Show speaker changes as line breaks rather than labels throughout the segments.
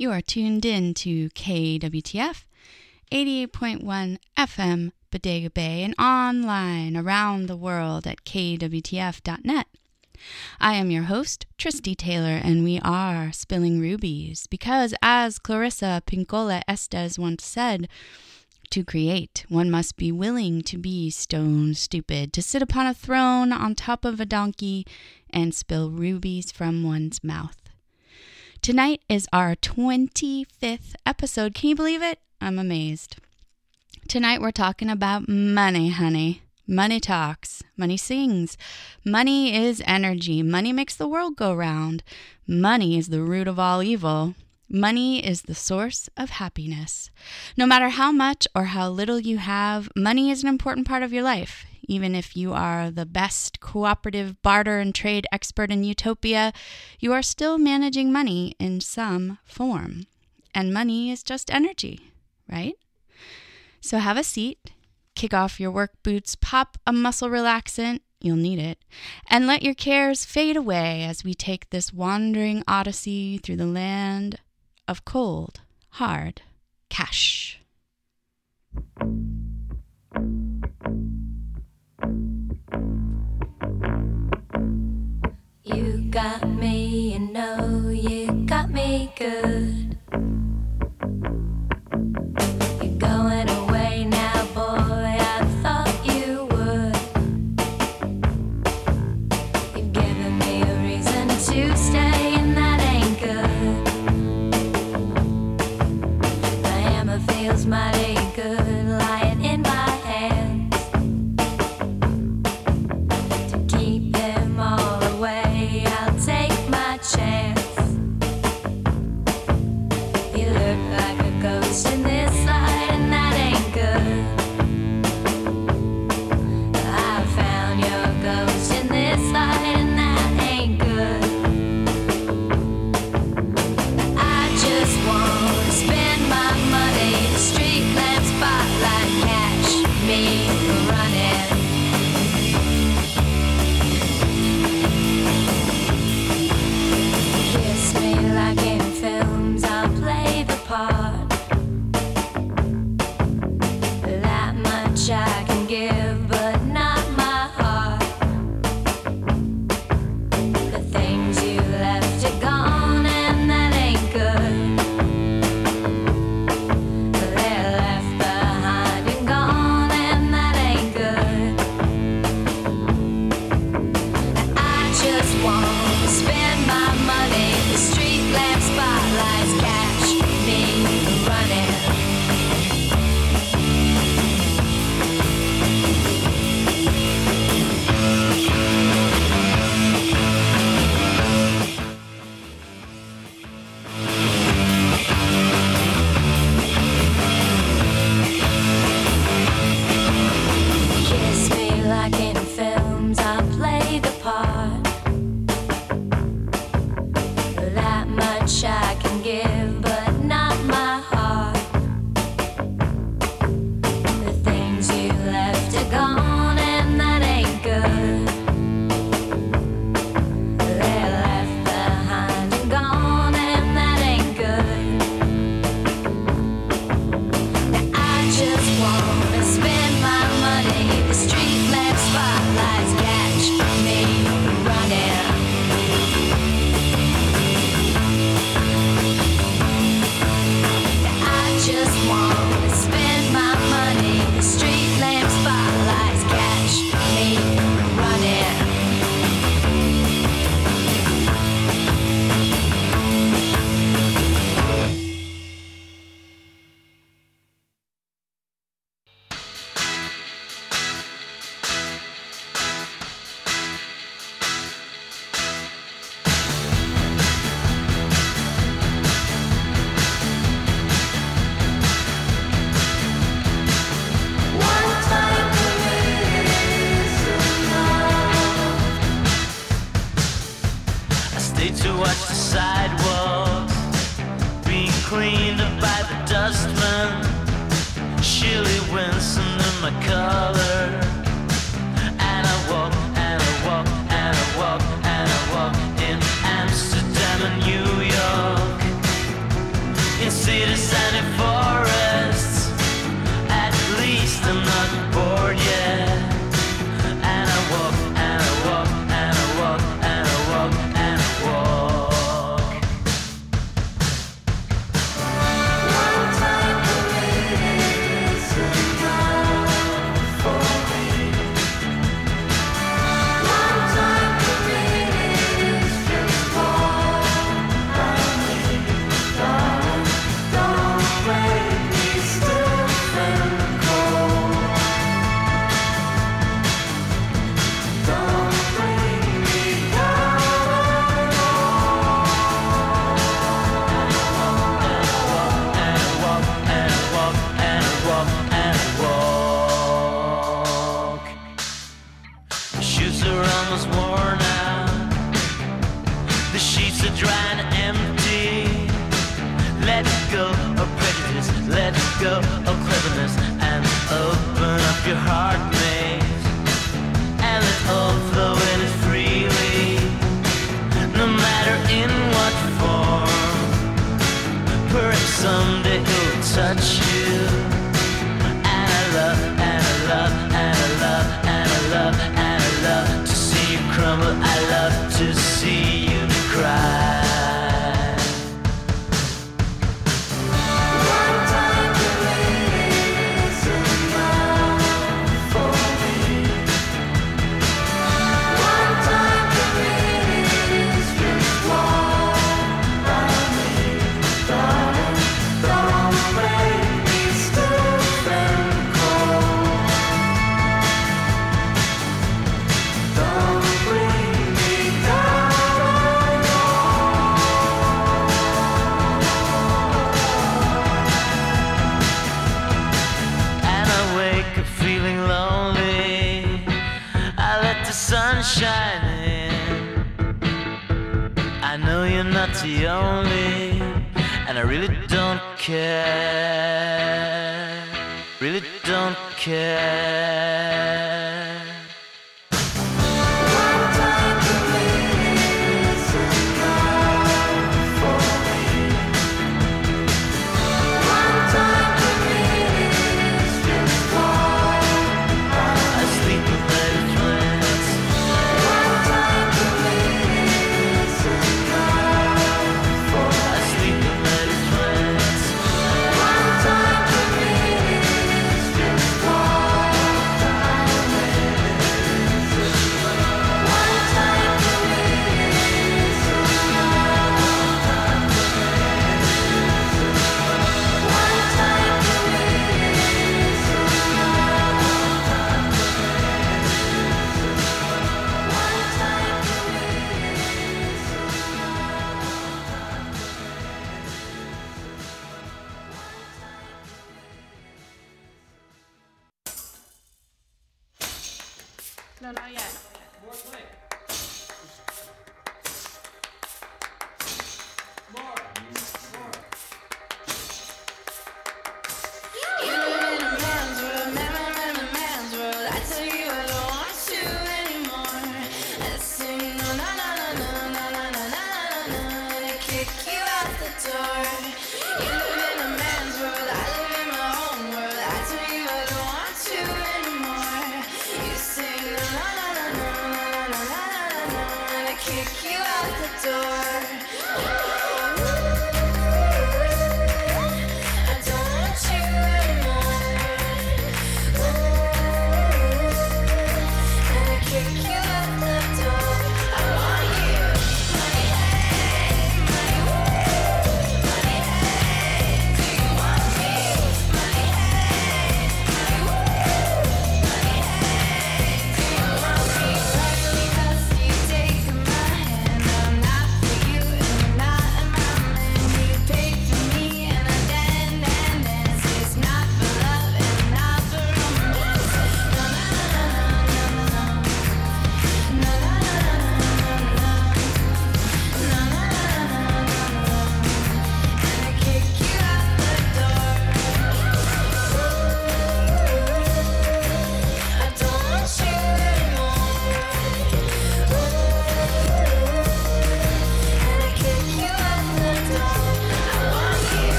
You are tuned in to KWTF 88.1 FM Bodega Bay and online around the world at kwtf.net. I am your host, Tristy Taylor, and we are spilling rubies because, as Clarissa Pinkola Estes once said, to create, one must be willing to be stone stupid, to sit upon a throne on top of a donkey and spill rubies from one's mouth. Tonight is our 25th episode. Can you believe it? I'm amazed. Tonight we're talking about money, honey. Money talks. Money sings. Money is energy. Money makes the world go round. Money is the root of all evil. Money is the source of happiness. No matter how much or how little you have, money is an important part of your life. Even if you are the best cooperative barter and trade expert in utopia, you are still managing money in some form. And money is just energy, right? So have a seat, kick off your work boots, pop a muscle relaxant, you'll need it, and let your cares fade away as we take this wandering odyssey through the land of cold, hard cash.
You got me, you know, you got me good.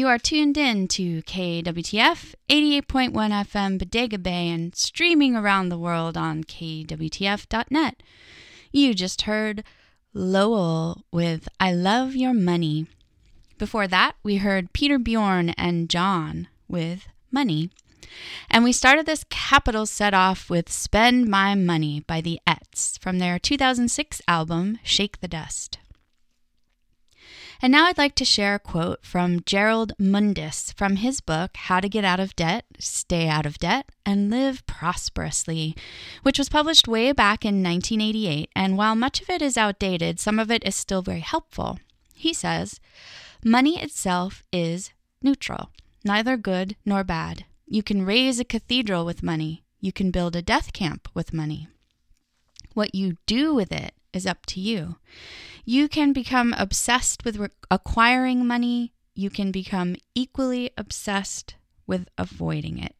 You are
tuned in to KWTF 88.1 FM Bodega Bay and streaming around the world on KWTF.net. You just heard Lowell with I Love Your Money. Before that, we heard Peter Bjorn and John with Money. And we started this capital set off with Spend My Money by the Ettes from their 2006 album Shake the Dust. And now I'd like to share a quote from Jerrold Mundis from his book How to Get Out of Debt, Stay Out of Debt, and Live Prosperously, which was published way back in 1988. And while much of it is outdated, some of it is still very helpful. He says, Money itself is neutral, neither good nor bad. You can raise a cathedral with money. You can build a death camp with money. What you do with it is up to you. You can become obsessed with re- acquiring money. You can become equally obsessed with avoiding it.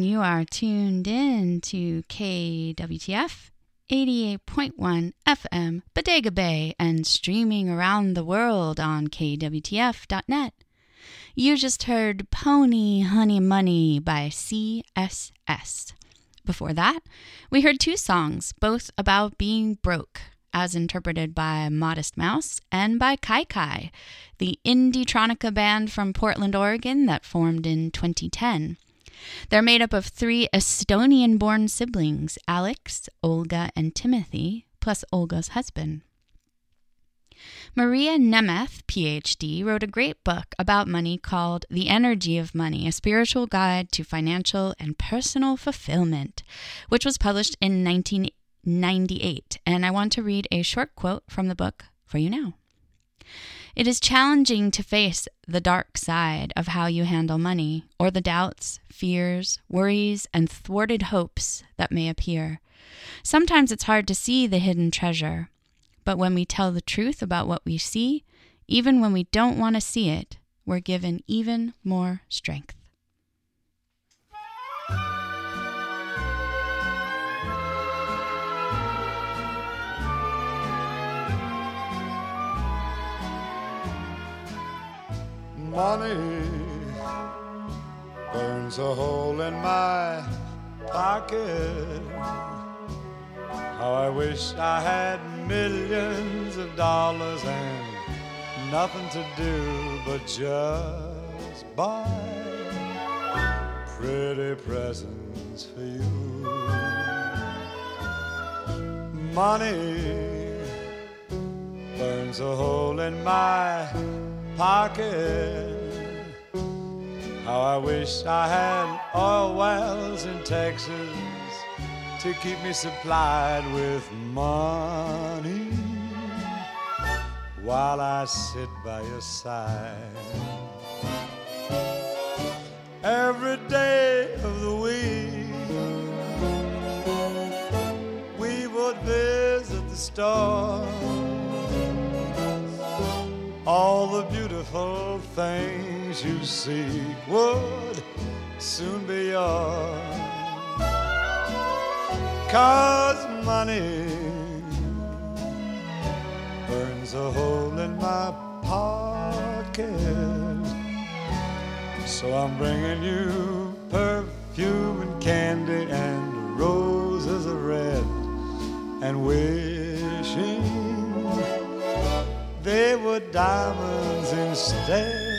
And you
are tuned in to KWTF 88.1 FM, Bodega Bay, and streaming around the world on KWTF.net. You just heard Pony Honey Money by CSS. Before that, we heard two songs, both about being broke, as interpreted by Modest Mouse and by Kai Kai, the indie tronica band from Portland, Oregon that formed in 2010. They're made up of three Estonian born siblings Alex, Olga, and Timothy, plus Olga's husband. Maria Nemeth, PhD, wrote a great book about money called The Energy of Money A Spiritual Guide to Financial and Personal Fulfillment, which was published in 1998. And I want to read a short quote from the book for you now. It is challenging to face the dark side of how you handle money, or the doubts, fears, worries, and thwarted hopes that may appear. Sometimes it's hard to see the hidden treasure, but when we tell the truth about what we see, even when we don't want to see it, we're given even more strength.
Money burns a hole in my pocket. How I wish I had millions of dollars and nothing to do but just buy pretty presents for you. Money burns a hole in my How I wish I had oil wells in Texas to keep me supplied with money while I sit by your side. Every day of the week, we would visit the store all the beautiful things you seek would soon be yours. Cause money burns a hole in my pocket. So I'm bringing you perfume and candy and roses of red and wishing diamonds instead.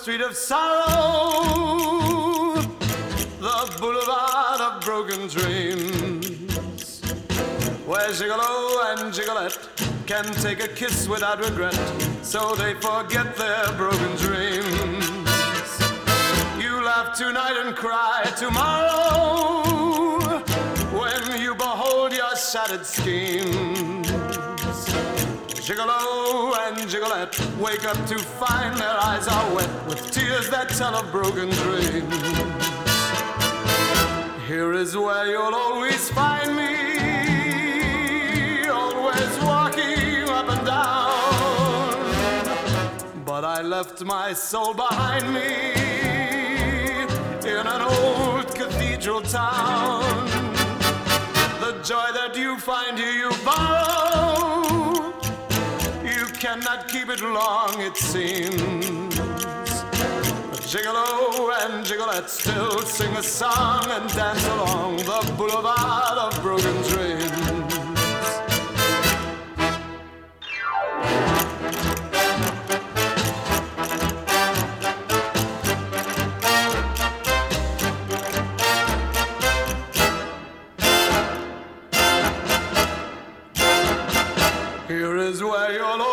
Street of sorrow, the boulevard of broken dreams, where Gigolo and Gigolette can take a kiss without regret, so they forget their broken dreams. You laugh tonight and cry tomorrow when you behold your shattered schemes. Gigolo and Gigolette wake up to find their eyes are wet with tears that tell of broken dreams. Here is where you'll always find me, always walking up and down. But I left my soul behind me in an old cathedral town. The joy that you find here you borrow. Cannot keep it long, it seems. Gigolo oh, and Gigolette still sing a song and dance along the boulevard of broken dreams. Here is where you'll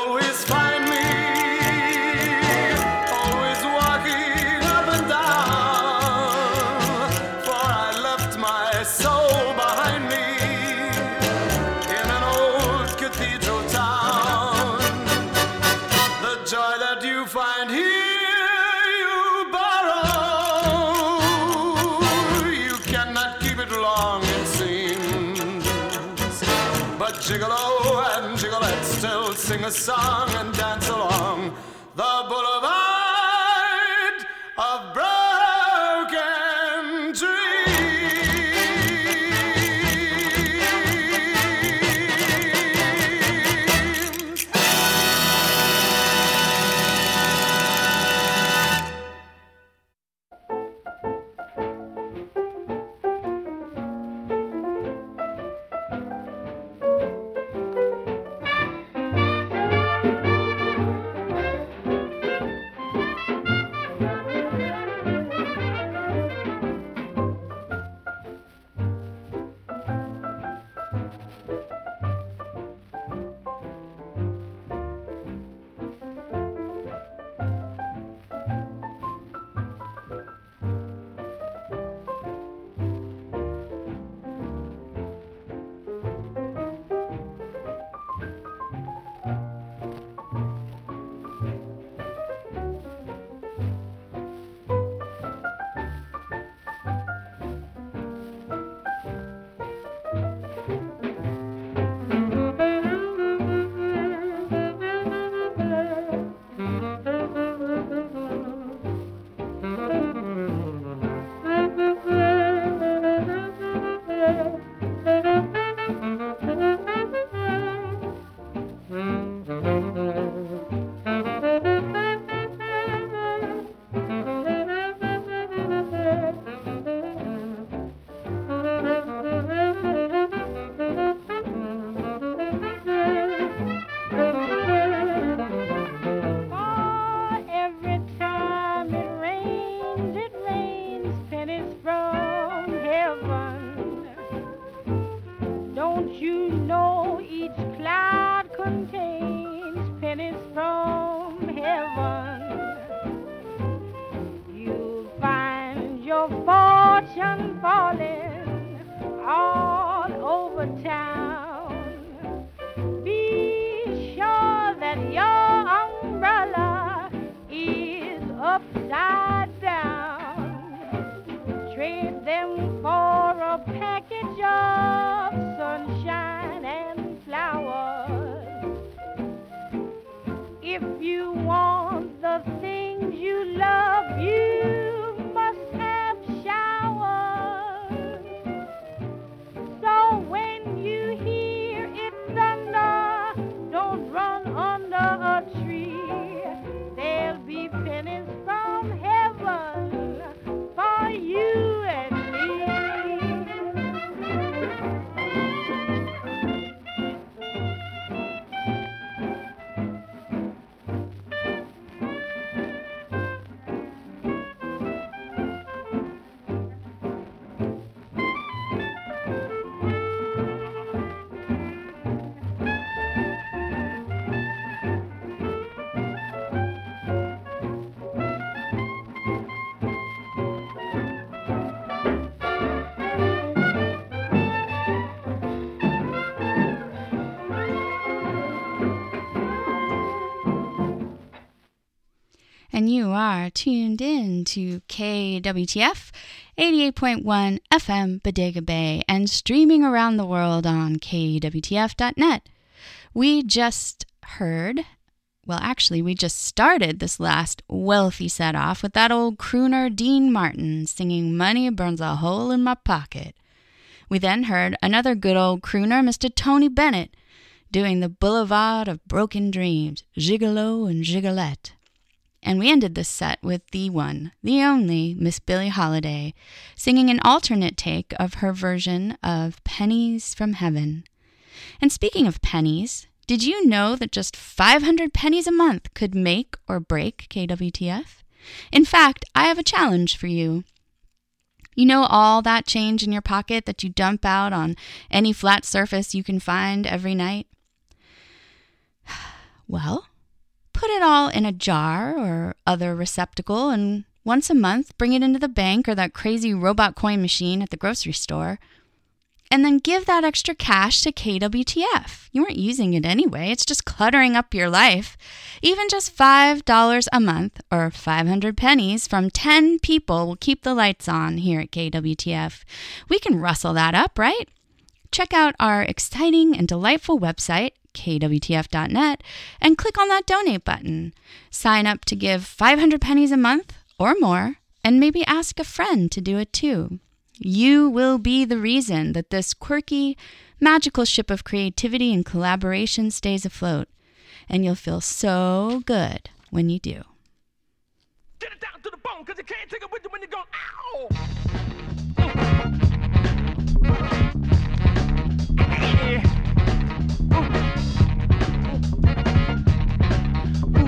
each cloud and you
are tuned in to KWTF 88.1 FM Bodega Bay and streaming around the world on KWTF.net. We just heard, well, actually, we just started this last wealthy set off with that old crooner Dean Martin singing Money Burns a Hole in My Pocket. We then heard another good old crooner, Mr. Tony Bennett, doing the Boulevard of Broken Dreams, Gigolo and Gigolette. And we ended this set with the one, the only Miss Billie Holiday, singing an alternate take of her version of Pennies from Heaven. And speaking of pennies, did you know that just 500 pennies a month could make or break KWTF? In fact, I have a challenge for you. You know all that change in your pocket that you dump out on any flat surface you can find every night? Well, put it all in a jar or other receptacle and once a month bring it into the bank or that crazy robot coin machine at the grocery store. And then give that extra cash to KWTF. You weren't using it anyway, it's just cluttering up your life. Even just $5 a month or 500 pennies from 10 people will keep the lights on here at KWTF. We can rustle that up, right? Check out our exciting and delightful website, kwtf.net, and click on that donate button. Sign up to give 500 pennies a month or more, and maybe ask a friend to do it too. You will be the reason that this quirky, magical ship of creativity and collaboration stays afloat, and you'll feel so good when you do.
Get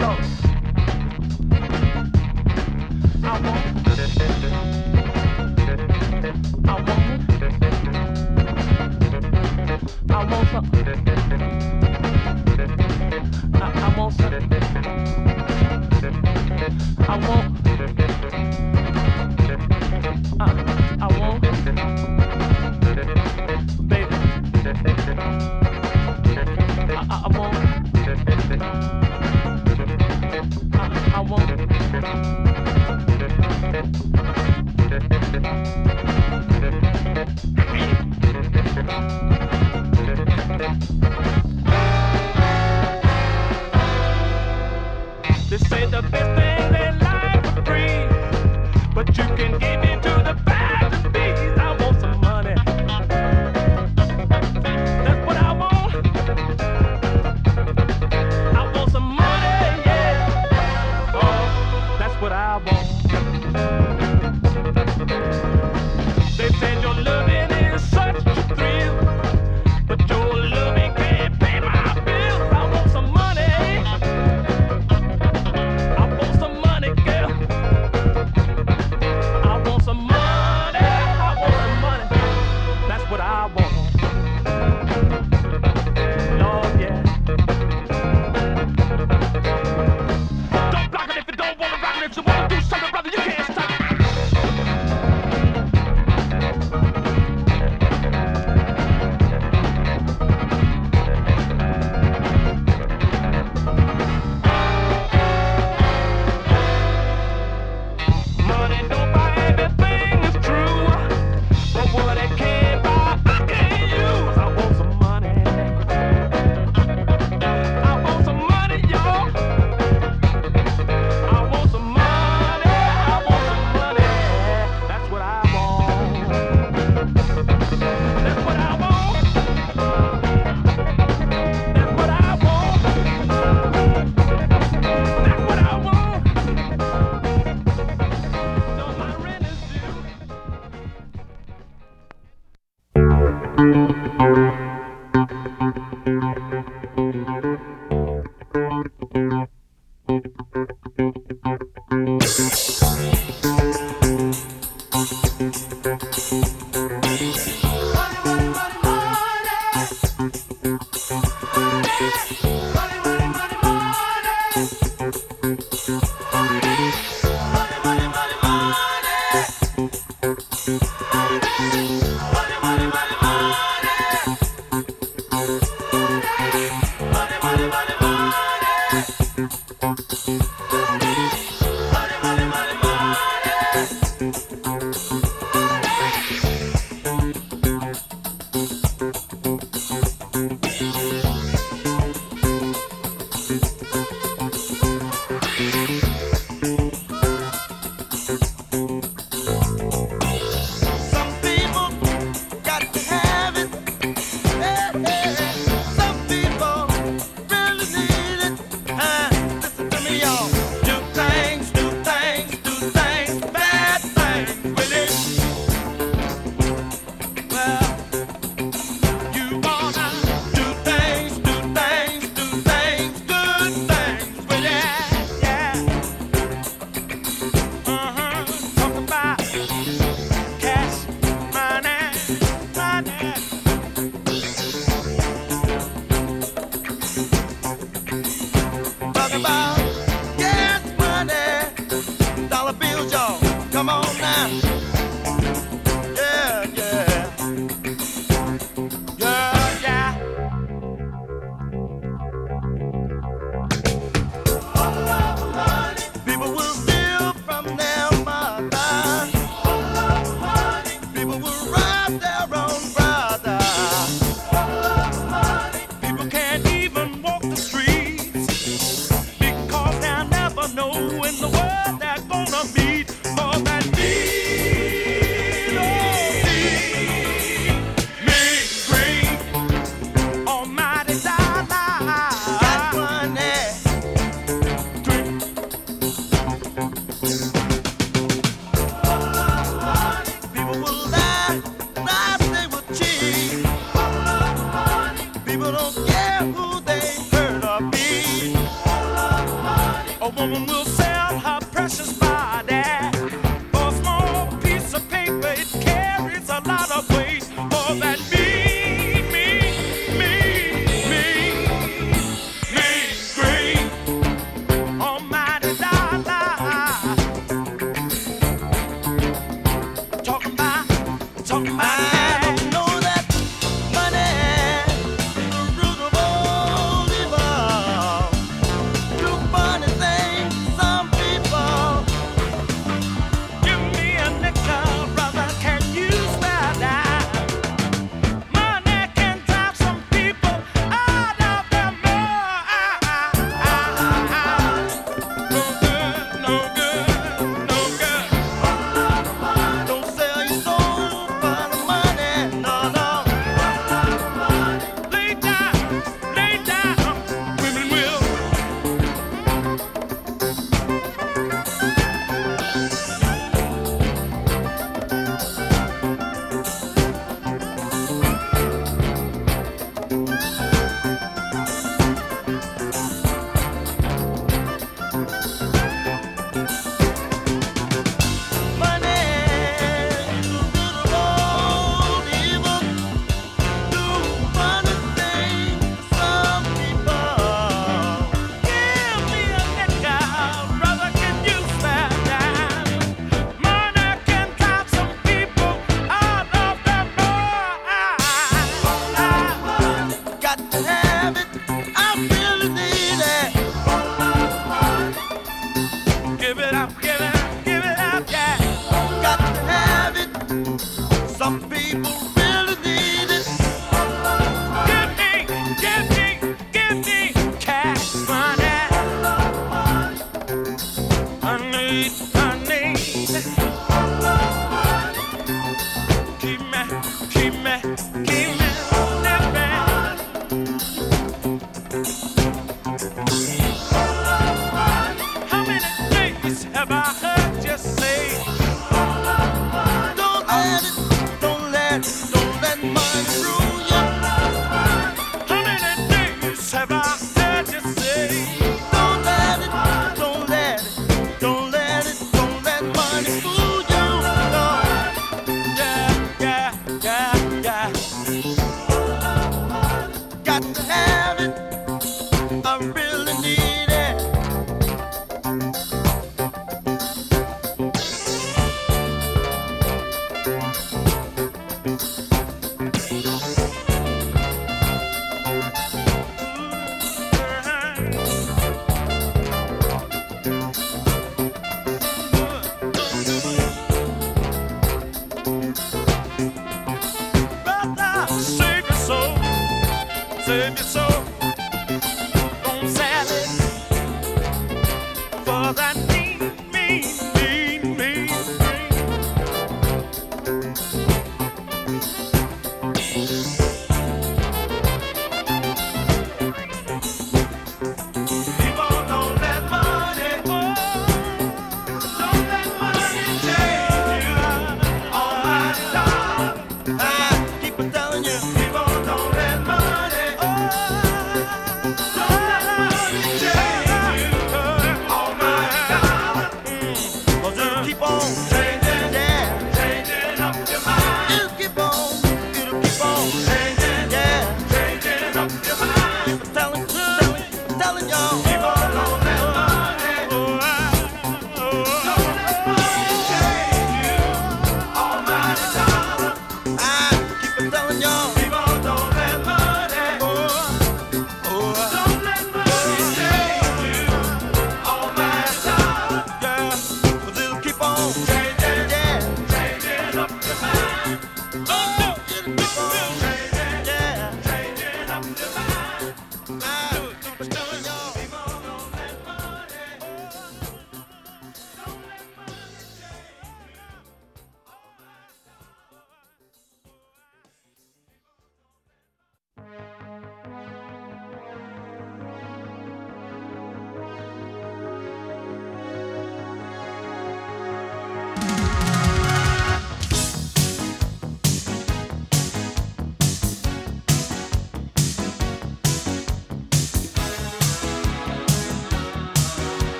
I want. I I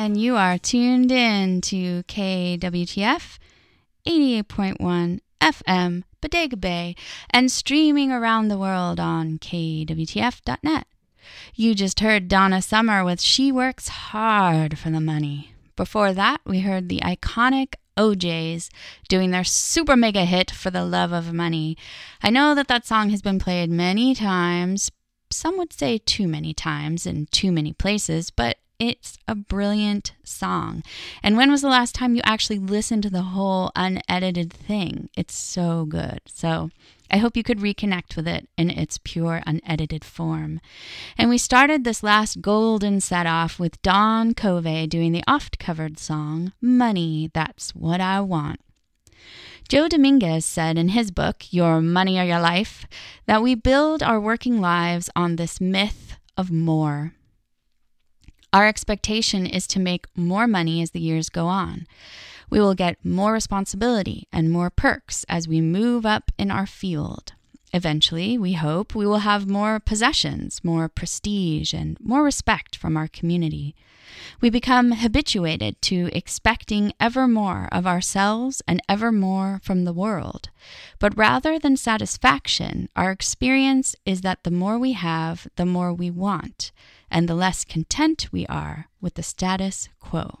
And you are tuned in to KWTF 88.1 FM, Bodega Bay, and streaming around the world on KWTF.net. You just heard Donna Summer with She Works Hard for the Money. Before that, we heard the iconic O'Jays doing their super mega hit For the Love of Money. I know that that song has been played many times, some would say too many times in too many places, but it's a brilliant song. And when was the last time you actually listened to the whole unedited thing? It's so good. So I hope you could reconnect with it in its pure, unedited form. And we started this last golden set off with Don Covay doing the oft covered song, Money, That's What I Want. Joe Dominguez said in his book, Your Money or Your Life, that we build our working lives on this myth of more. Our expectation is to make more money as the years go on. We will get more responsibility and more perks as we move up in our field. Eventually, we hope we will have more possessions, more prestige, and more respect from our community. We become habituated to expecting ever more of ourselves and ever more from the world. But rather than satisfaction, our experience is that the more we have, the more we want, and the less content we are with the status quo.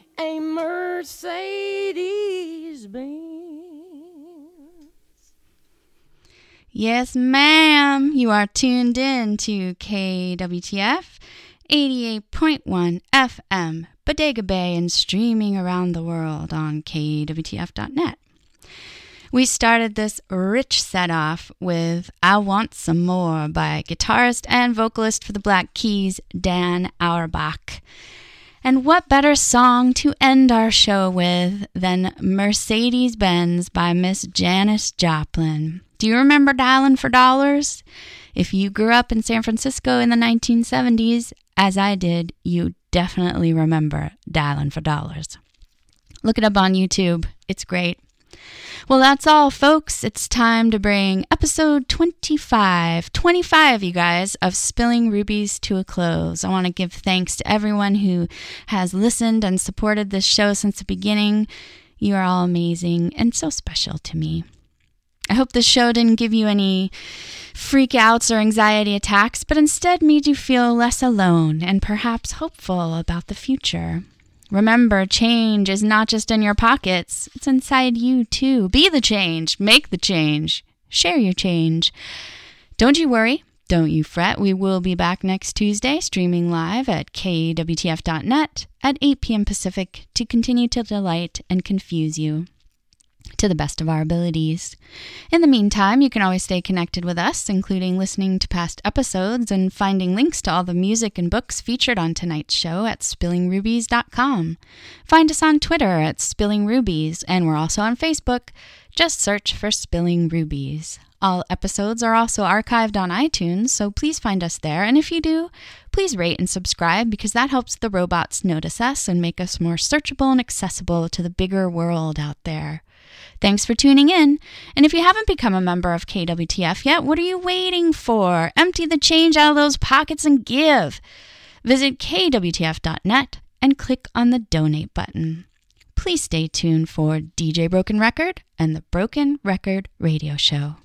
a Mercedes Benz?
Yes, ma'am. You are tuned in to KWTF 88.1 FM, Bodega Bay, and streaming around the world on KWTF.net. We started this rich set off with I Want Some More by guitarist and vocalist for the Black Keys, Dan Auerbach. And what better song to end our show with than Mercedes Benz by Miss Janis Joplin? Do you remember Dialing for Dollars? If you grew up in San Francisco in the 1970s, as I did, you definitely remember Dialing for Dollars. Look it up on YouTube, it's great. Well, that's all, folks. It's time to bring episode 25, 25, you guys, of Spilling Rubies to a close. I want to give thanks to everyone who has listened and supported this show since the beginning. You are all amazing and so special to me. I hope this show didn't give you any freak outs or anxiety attacks, but instead made you feel less alone and perhaps hopeful about the future. Remember, change is not just in your pockets, it's inside you too. Be the change, make the change, share your change. Don't you worry, don't you fret. We will be back next Tuesday, streaming live at kwtf.net at 8 p.m. Pacific to continue to delight and confuse you to the best of our abilities. In the meantime, you can always stay connected with us, including listening to past episodes and finding links to all the music and books featured on tonight's show at spillingrubies.com. Find us on Twitter at spillingrubies, and we're also on Facebook. Just search for Spilling Rubies. All episodes are also archived on iTunes, so please find us there. And if you do, please rate and subscribe because that helps the robots notice us and make us more searchable and accessible to the bigger world out there. Thanks for tuning in. And if you haven't become a member of KWTF yet, what are you waiting for? Empty the change out of those pockets and give. Visit kwtf.net and click on the donate button. Please stay tuned for DJ Broken Record and the Broken Record Radio Show.